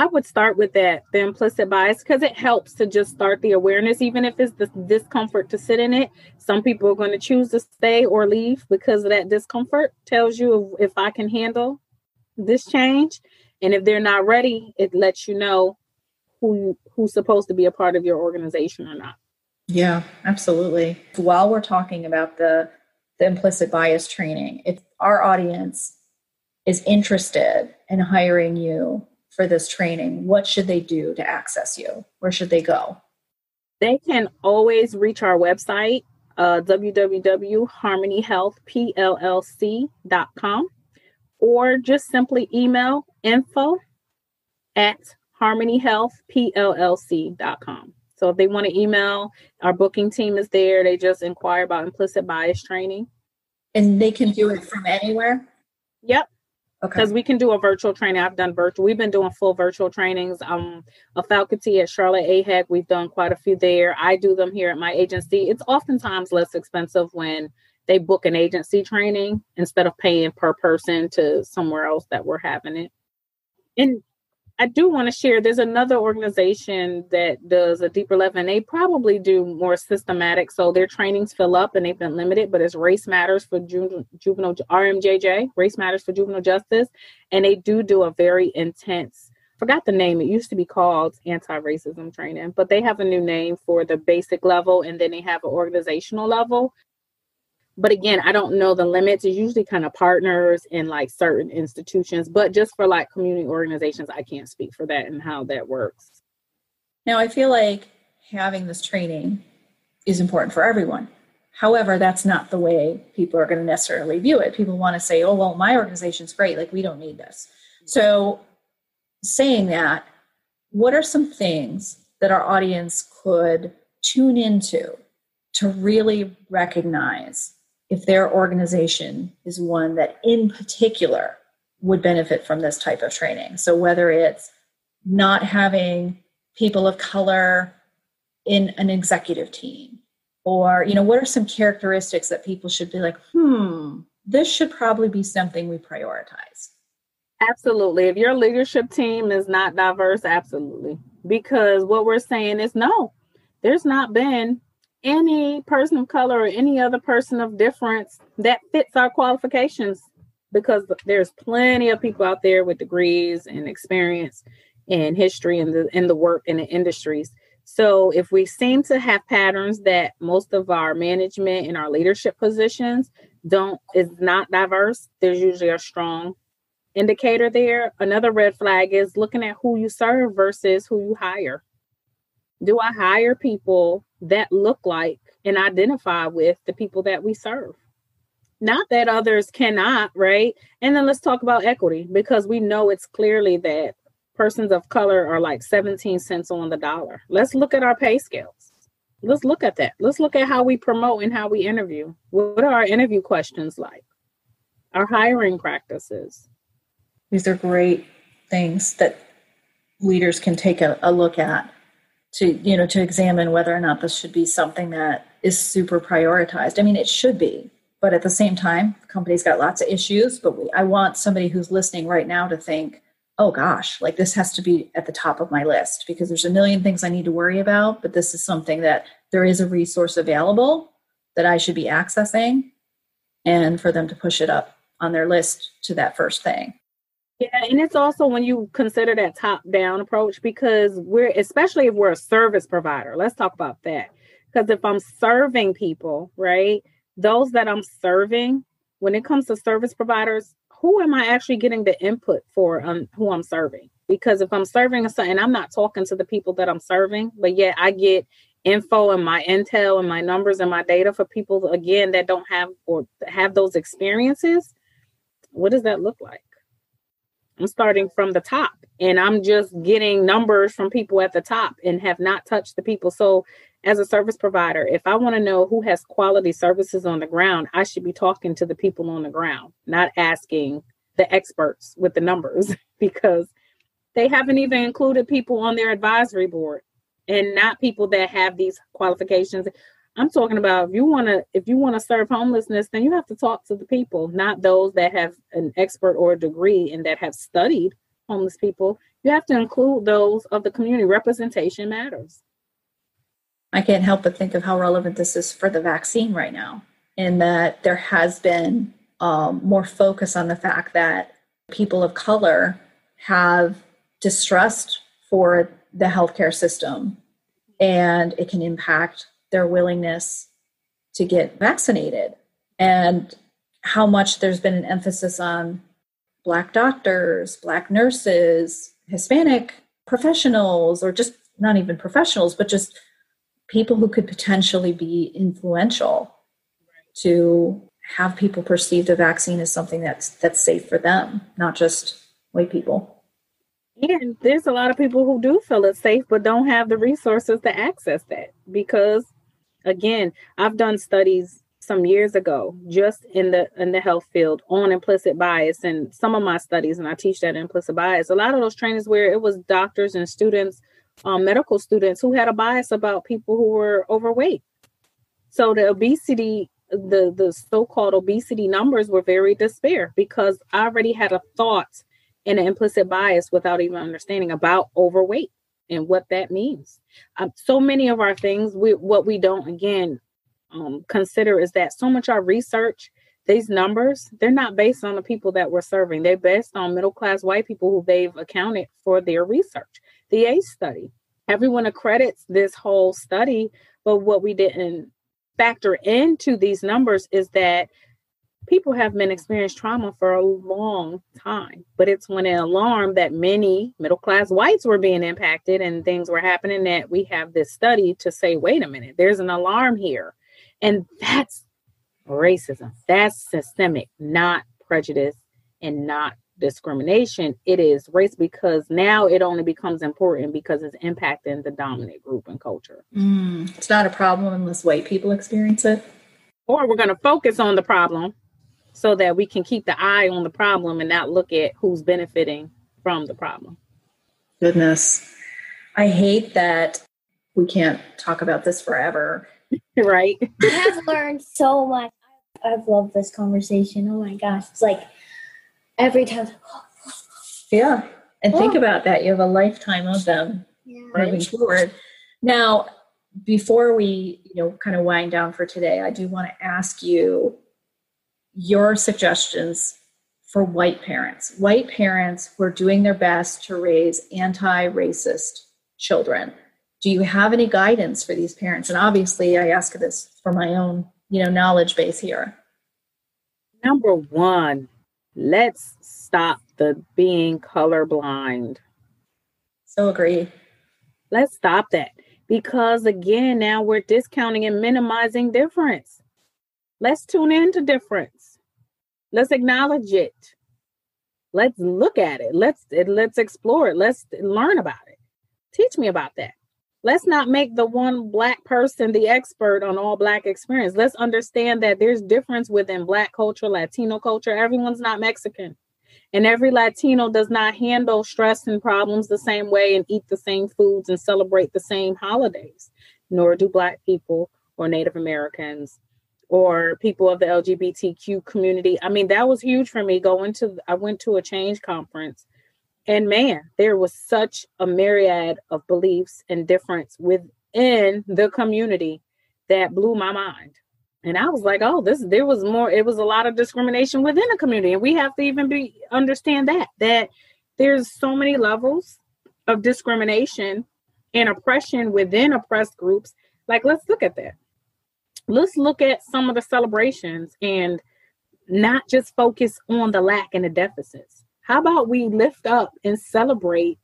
I would start with that, the implicit bias, because it helps to just start the awareness, even if it's the discomfort to sit in it. Some people are going to choose to stay or leave because of that discomfort. Tells you if, if I can handle this change, and if they're not ready, it lets you know who who's supposed to be a part of your organization or not. Yeah, absolutely. While we're talking about the the implicit bias training, if our audience is interested in hiring you for this training, what should they do to access you? Where should they go? They can always reach our website, uh, www.harmonyhealthpllc.com, or just simply email info at harmonyhealthpllc.com. So if they want to email, our booking team is there. They just inquire about implicit bias training. And they can do it from anywhere? Yep. Okay. Because we can do a virtual training. I've done virtual. We've been doing full virtual trainings. Um, a faculty at Charlotte AHEC. We've done quite a few there. I do them here at my agency. It's oftentimes less expensive when they book an agency training instead of paying per person to somewhere else that we're having it. And I do want to share there's another organization that does a deeper level and they probably do more systematic. So their trainings fill up and they've been limited, but it's Race Matters for Ju- Juvenile RMJJ, Race Matters for Juvenile Justice. And they do do a very intense, forgot the name, it used to be called anti racism training, but they have a new name for the basic level and then they have an organizational level but again i don't know the limits. It's usually kind of partners in like certain institutions but just for like community organizations i can't speak for that and how that works. Now i feel like having this training is important for everyone. However that's not the way people are going to necessarily view it. People want to say oh well my organization's great. Like we don't need this. So saying that what are some things that our audience could tune into to really recognize if their organization is one that in particular would benefit from this type of training. So whether it's not having people of color in an executive team or you know what are some characteristics that people should be like hmm this should probably be something we prioritize. Absolutely. If your leadership team is not diverse absolutely. Because what we're saying is no, there's not been any person of color or any other person of difference that fits our qualifications because there's plenty of people out there with degrees and experience and history and the in the work in the industries. So if we seem to have patterns that most of our management and our leadership positions don't is not diverse, there's usually a strong indicator there. Another red flag is looking at who you serve versus who you hire. Do I hire people that look like and identify with the people that we serve? Not that others cannot, right? And then let's talk about equity because we know it's clearly that persons of color are like 17 cents on the dollar. Let's look at our pay scales. Let's look at that. Let's look at how we promote and how we interview. What are our interview questions like? Our hiring practices. These are great things that leaders can take a, a look at to you know to examine whether or not this should be something that is super prioritized. I mean, it should be, but at the same time, the company's got lots of issues. But we, I want somebody who's listening right now to think, oh gosh, like this has to be at the top of my list because there's a million things I need to worry about. But this is something that there is a resource available that I should be accessing, and for them to push it up on their list to that first thing. Yeah, and it's also when you consider that top down approach because we're especially if we're a service provider. Let's talk about that. Because if I'm serving people, right, those that I'm serving, when it comes to service providers, who am I actually getting the input for um, who I'm serving? Because if I'm serving a and I'm not talking to the people that I'm serving, but yet I get info and my intel and my numbers and my data for people again that don't have or have those experiences, what does that look like? I'm starting from the top and I'm just getting numbers from people at the top and have not touched the people. So, as a service provider, if I want to know who has quality services on the ground, I should be talking to the people on the ground, not asking the experts with the numbers because they haven't even included people on their advisory board and not people that have these qualifications I'm talking about if you want to if you want to serve homelessness, then you have to talk to the people, not those that have an expert or a degree and that have studied homeless people. You have to include those of the community. Representation matters. I can't help but think of how relevant this is for the vaccine right now, in that there has been um, more focus on the fact that people of color have distrust for the healthcare system and it can impact their willingness to get vaccinated and how much there's been an emphasis on black doctors, black nurses, Hispanic professionals, or just not even professionals, but just people who could potentially be influential to have people perceive the vaccine as something that's that's safe for them, not just white people. Yeah, there's a lot of people who do feel it's safe but don't have the resources to access that because again, I've done studies some years ago just in the in the health field on implicit bias and some of my studies and I teach that implicit bias. A lot of those trainings where it was doctors and students, um, medical students who had a bias about people who were overweight. So the obesity the the so-called obesity numbers were very despair because I already had a thought and an implicit bias without even understanding about overweight and what that means. Um, so many of our things, we what we don't again um, consider is that so much our research, these numbers, they're not based on the people that we're serving. They're based on middle class white people who they've accounted for their research. The ACE study, everyone accredits this whole study, but what we didn't factor into these numbers is that people have been experiencing trauma for a long time, but it's when an alarm that many middle class whites were being impacted and things were happening that we have this study to say, wait a minute, there's an alarm here. And that's racism. That's systemic, not prejudice and not discrimination. It is race because now it only becomes important because it's impacting the dominant group and culture. Mm, it's not a problem unless white people experience it. Or we're going to focus on the problem so that we can keep the eye on the problem and not look at who's benefiting from the problem. Goodness. I hate that we can't talk about this forever. right. I have learned so much. I've loved this conversation. Oh my gosh. It's like every time. Yeah. And think oh. about that. You have a lifetime of them Yeah. moving forward. Now, before we, you know, kind of wind down for today, I do want to ask you your suggestions for white parents. White parents who are doing their best to raise anti-racist children. Do you have any guidance for these parents? And obviously, I ask this for my own, you know, knowledge base here. Number one, let's stop the being colorblind. So agree. Let's stop that because again, now we're discounting and minimizing difference. Let's tune into difference. Let's acknowledge it. Let's look at it. Let's let's explore it. Let's learn about it. Teach me about that. Let's not make the one black person the expert on all black experience. Let's understand that there's difference within black culture, Latino culture. Everyone's not Mexican. And every Latino does not handle stress and problems the same way and eat the same foods and celebrate the same holidays, nor do Black people or Native Americans or people of the LGBTQ community. I mean, that was huge for me going to, I went to a change conference and man, there was such a myriad of beliefs and difference within the community that blew my mind and I was like, oh, this there was more, it was a lot of discrimination within the community. And we have to even be understand that that there's so many levels of discrimination and oppression within oppressed groups. Like, let's look at that. Let's look at some of the celebrations and not just focus on the lack and the deficits. How about we lift up and celebrate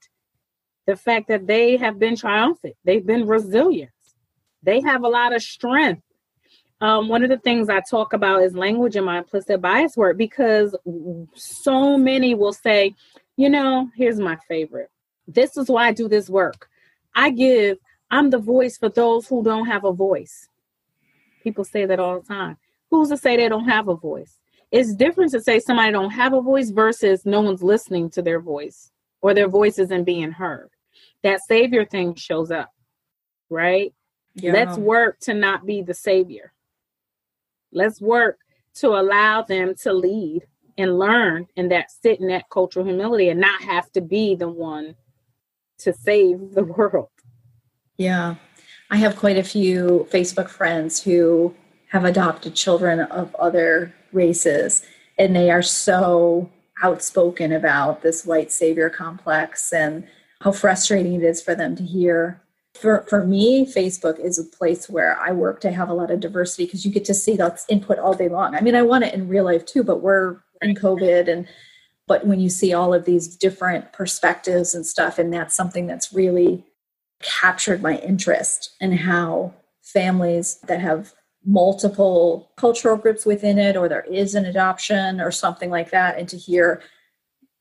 the fact that they have been triumphant, they've been resilient, they have a lot of strength um, one of the things I talk about is language in my implicit bias work because so many will say, you know, here's my favorite. This is why I do this work. I give, I'm the voice for those who don't have a voice. People say that all the time. Who's to say they don't have a voice? It's different to say somebody don't have a voice versus no one's listening to their voice or their voice isn't being heard. That savior thing shows up, right? Yeah. Let's work to not be the savior Let's work to allow them to lead and learn and that sit in that cultural humility and not have to be the one to save the world. Yeah. I have quite a few Facebook friends who have adopted children of other races and they are so outspoken about this white savior complex and how frustrating it is for them to hear for, for me, Facebook is a place where I work to have a lot of diversity because you get to see that input all day long. I mean, I want it in real life too, but we're in COVID and but when you see all of these different perspectives and stuff, and that's something that's really captured my interest in how families that have multiple cultural groups within it, or there is an adoption or something like that, and to hear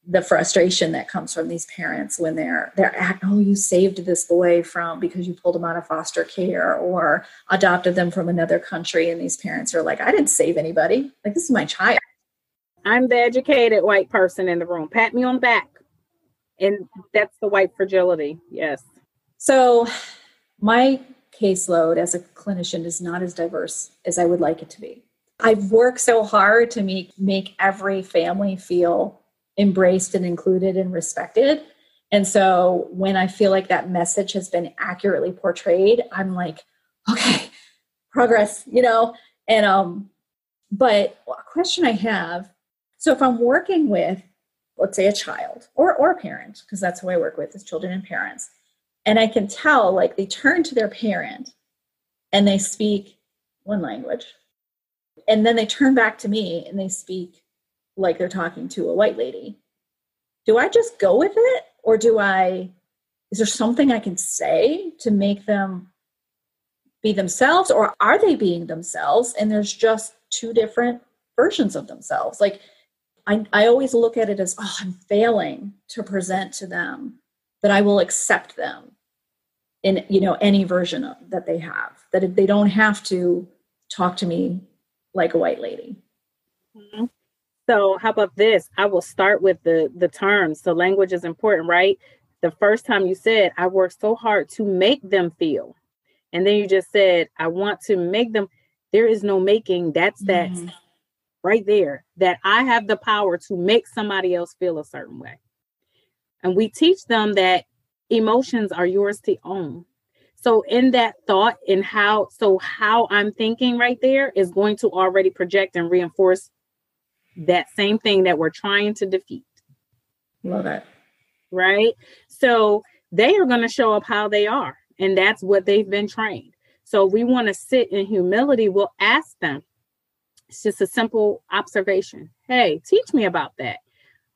the frustration that comes from these parents when they're they're at oh you saved this boy from because you pulled him out of foster care or adopted them from another country and these parents are like i didn't save anybody. Like this is my child. I'm the educated white person in the room. Pat me on the back. And that's the white fragility. Yes so my caseload as a clinician is not as diverse as i would like it to be i've worked so hard to make make every family feel embraced and included and respected. And so when I feel like that message has been accurately portrayed, I'm like, okay, progress, you know? And um, but a question I have, so if I'm working with, let's say a child or or a parent, because that's who I work with is children and parents, and I can tell like they turn to their parent and they speak one language. And then they turn back to me and they speak like they're talking to a white lady. Do i just go with it? Or do i is there something i can say to make them be themselves? Or are they being themselves? And there's just two different versions of themselves. Like i, I always look at it as oh i'm failing to present to them that i will accept them in you know any version of, that they have that they don't have to talk to me like a white lady mm-hmm. So how about this? I will start with the the terms. So language is important, right? The first time you said, I worked so hard to make them feel. And then you just said, I want to make them. There is no making. That's that mm-hmm. right there. That I have the power to make somebody else feel a certain way. And we teach them that emotions are yours to own. So in that thought and how so how I'm thinking right there is going to already project and reinforce that same thing that we're trying to defeat. Love it. Right? So they are going to show up how they are and that's what they've been trained. So we want to sit in humility, we'll ask them. It's just a simple observation. Hey, teach me about that.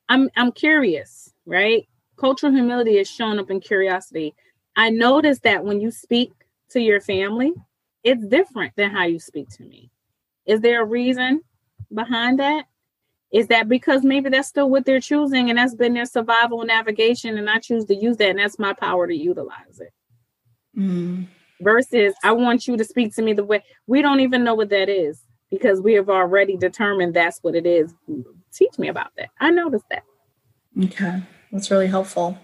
I'm I'm curious, right? Cultural humility is shown up in curiosity. I notice that when you speak to your family, it's different than how you speak to me. Is there a reason behind that? Is that because maybe that's still what they're choosing and that's been their survival navigation and I choose to use that and that's my power to utilize it? Mm. Versus, I want you to speak to me the way we don't even know what that is because we have already determined that's what it is. Teach me about that. I noticed that. Okay. That's really helpful.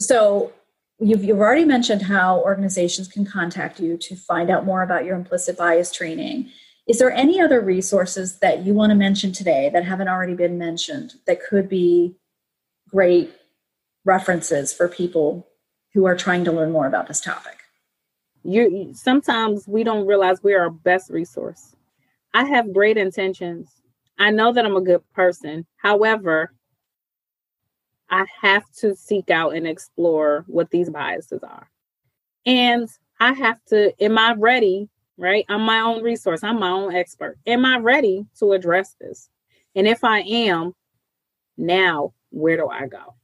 So you've, you've already mentioned how organizations can contact you to find out more about your implicit bias training. Is there any other resources that you want to mention today that haven't already been mentioned that could be great references for people who are trying to learn more about this topic? You sometimes we don't realize we're our best resource. I have great intentions. I know that I'm a good person. However, I have to seek out and explore what these biases are. And I have to, am I ready? Right? I'm my own resource. I'm my own expert. Am I ready to address this? And if I am, now where do I go?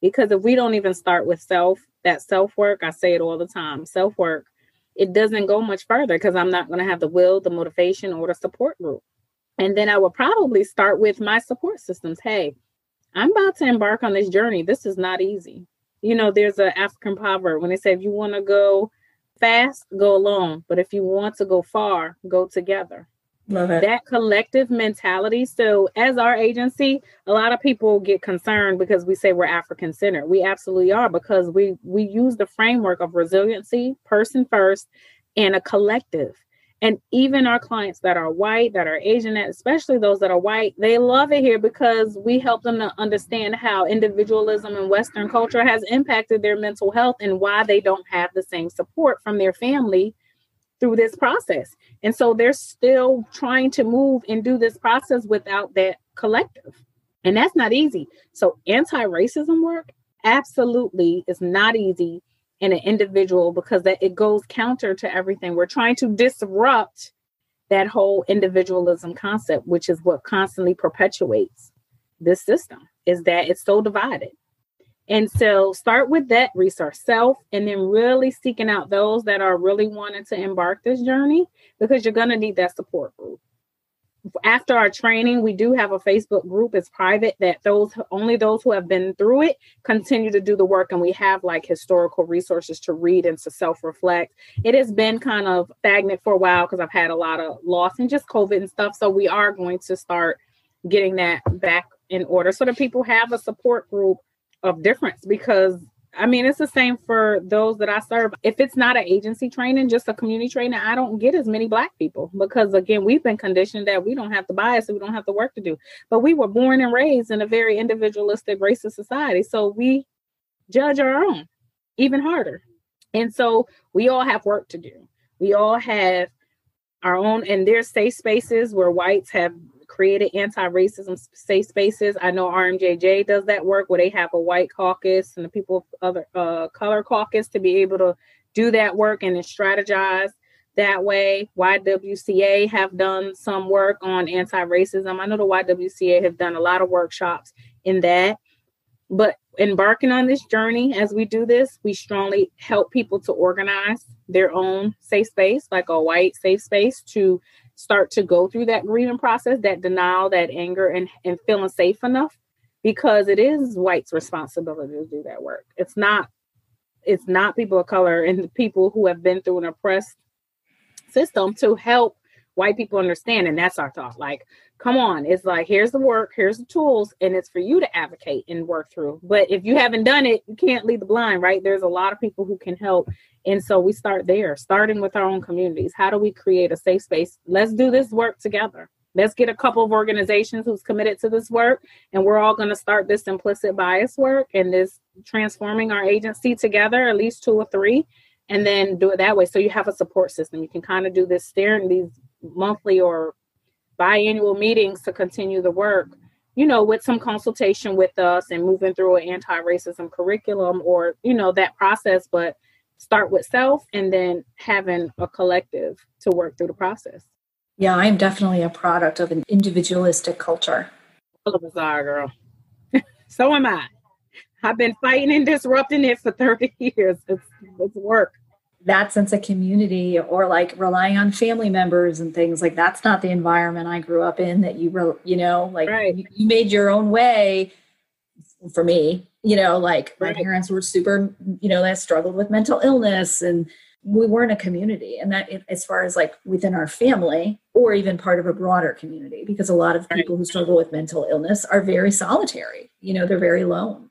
Because if we don't even start with self, that self work, I say it all the time self work, it doesn't go much further because I'm not going to have the will, the motivation, or the support group. And then I will probably start with my support systems. Hey, I'm about to embark on this journey. This is not easy. You know, there's an African proverb when they say, if you want to go fast, go alone. But if you want to go far, go together. Love it. That collective mentality. So, as our agency, a lot of people get concerned because we say we're African centered. We absolutely are because we we use the framework of resiliency, person first, and a collective. And even our clients that are white, that are Asian, especially those that are white, they love it here because we help them to understand how individualism in Western culture has impacted their mental health and why they don't have the same support from their family through this process. And so they're still trying to move and do this process without that collective. And that's not easy. So anti racism work absolutely is not easy in an individual because that it goes counter to everything. We're trying to disrupt that whole individualism concept, which is what constantly perpetuates this system, is that it's so divided. And so start with that resource self and then really seeking out those that are really wanting to embark this journey because you're going to need that support group after our training, we do have a Facebook group. It's private that those only those who have been through it continue to do the work. And we have like historical resources to read and to self-reflect. It has been kind of stagnant for a while because I've had a lot of loss and just COVID and stuff. So we are going to start getting that back in order so that people have a support group of difference because I mean, it's the same for those that I serve. If it's not an agency training, just a community training, I don't get as many Black people because, again, we've been conditioned that we don't have to bias, and we don't have the work to do. But we were born and raised in a very individualistic, racist society. So we judge our own even harder. And so we all have work to do. We all have our own, and there's safe spaces where whites have created anti-racism safe spaces. I know RMJJ does that work where they have a white caucus and the people of other uh, color caucus to be able to do that work and then strategize that way. YWCA have done some work on anti-racism. I know the YWCA have done a lot of workshops in that. But embarking on this journey as we do this, we strongly help people to organize their own safe space, like a white safe space, to start to go through that grieving process, that denial, that anger, and, and feeling safe enough because it is whites' responsibility to do that work. It's not it's not people of color and people who have been through an oppressed system to help white people understand. And that's our thought. Like, come on, it's like here's the work, here's the tools, and it's for you to advocate and work through. But if you haven't done it, you can't lead the blind, right? There's a lot of people who can help and so we start there, starting with our own communities. How do we create a safe space? Let's do this work together. let's get a couple of organizations who's committed to this work and we're all going to start this implicit bias work and this transforming our agency together at least two or three and then do it that way so you have a support system you can kind of do this steering these monthly or biannual meetings to continue the work you know with some consultation with us and moving through an anti-racism curriculum or you know that process but start with self and then having a collective to work through the process yeah, I am definitely a product of an individualistic culture. Us are, girl. so am I. I've been fighting and disrupting it for 30 years. It's, it's work. That sense of community or like relying on family members and things like that's not the environment I grew up in that you were, you know, like right. you, you, made your own way for me, you know, like right. my parents were super, you know, they struggled with mental illness and we weren't a community and that as far as like within our family or even part of a broader community because a lot of people who struggle with mental illness are very solitary you know they're very alone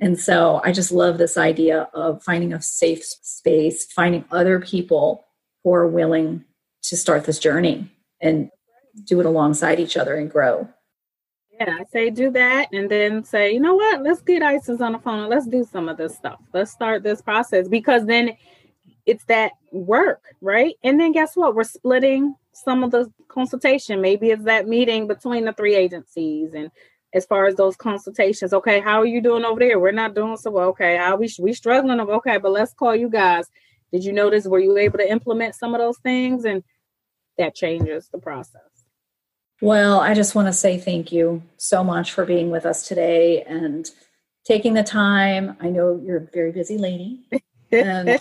and so i just love this idea of finding a safe space finding other people who are willing to start this journey and do it alongside each other and grow yeah, I say do that and then say, you know what, let's get ISIS on the phone. Let's do some of this stuff. Let's start this process because then it's that work, right? And then guess what? We're splitting some of the consultation. Maybe it's that meeting between the three agencies and as far as those consultations. Okay, how are you doing over there? We're not doing so well. Okay, how we we struggling? Okay, but let's call you guys. Did you notice? Were you able to implement some of those things? And that changes the process. Well, I just want to say thank you so much for being with us today and taking the time. I know you're a very busy lady. And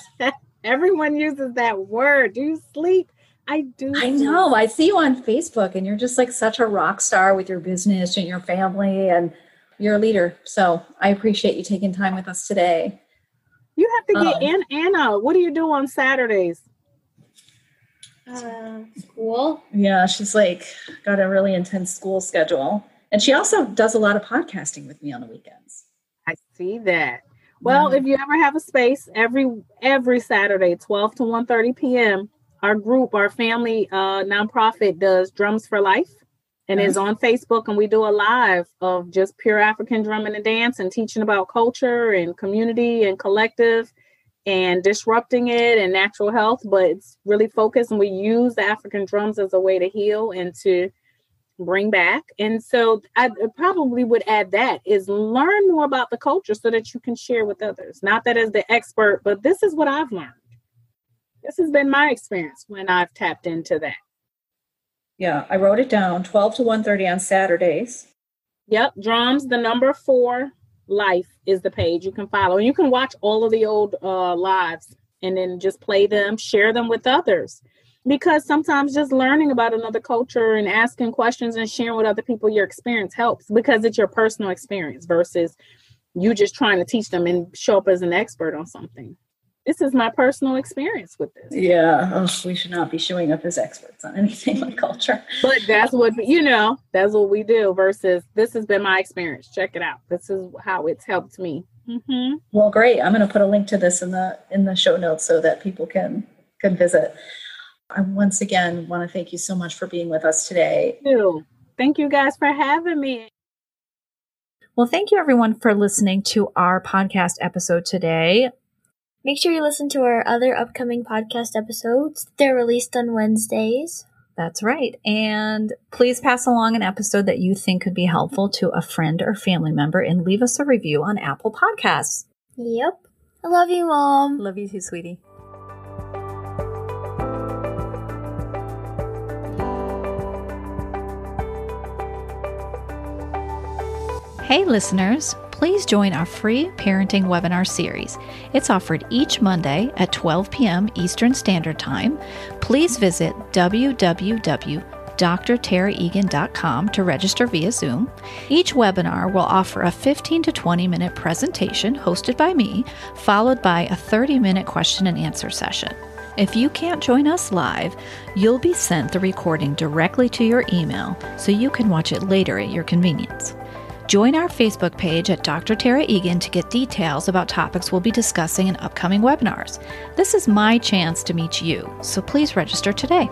Everyone uses that word. Do you sleep? I do. I know. I see you on Facebook and you're just like such a rock star with your business and your family and you're a leader. So I appreciate you taking time with us today. You have to get um, Anna. What do you do on Saturdays? Uh, school. Yeah, she's like got a really intense school schedule. And she also does a lot of podcasting with me on the weekends. I see that. Well, if you ever have a space, every every Saturday, 12 to 1 30 p.m., our group, our family uh nonprofit does Drums for Life and is on Facebook and we do a live of just pure African drumming and dance and teaching about culture and community and collective and disrupting it and natural health, but it's really focused and we use the African drums as a way to heal and to bring back. And so I probably would add that is learn more about the culture so that you can share with others. Not that as the expert, but this is what I've learned. This has been my experience when I've tapped into that. Yeah, I wrote it down 12 to 1:30 on Saturdays. Yep, drums the number 4 life is the page you can follow. And you can watch all of the old uh lives and then just play them, share them with others because sometimes just learning about another culture and asking questions and sharing with other people your experience helps because it's your personal experience versus you just trying to teach them and show up as an expert on something. This is my personal experience with this. Yeah, oh, we should not be showing up as experts on anything like culture. But that's what you know. That's what we do. Versus, this has been my experience. Check it out. This is how it's helped me. Mm-hmm. Well, great. I'm going to put a link to this in the in the show notes so that people can can visit. I once again want to thank you so much for being with us today. Thank you. Thank you guys for having me. Well, thank you everyone for listening to our podcast episode today. Make sure you listen to our other upcoming podcast episodes. They're released on Wednesdays. That's right. And please pass along an episode that you think could be helpful to a friend or family member and leave us a review on Apple Podcasts. Yep. I love you, Mom. Love you too, sweetie. Hey, listeners, please join our free parenting webinar series. It's offered each Monday at 12 p.m. Eastern Standard Time. Please visit www.drtaraegan.com to register via Zoom. Each webinar will offer a 15 to 20 minute presentation hosted by me, followed by a 30 minute question and answer session. If you can't join us live, you'll be sent the recording directly to your email so you can watch it later at your convenience. Join our Facebook page at Dr. Tara Egan to get details about topics we'll be discussing in upcoming webinars. This is my chance to meet you, so please register today.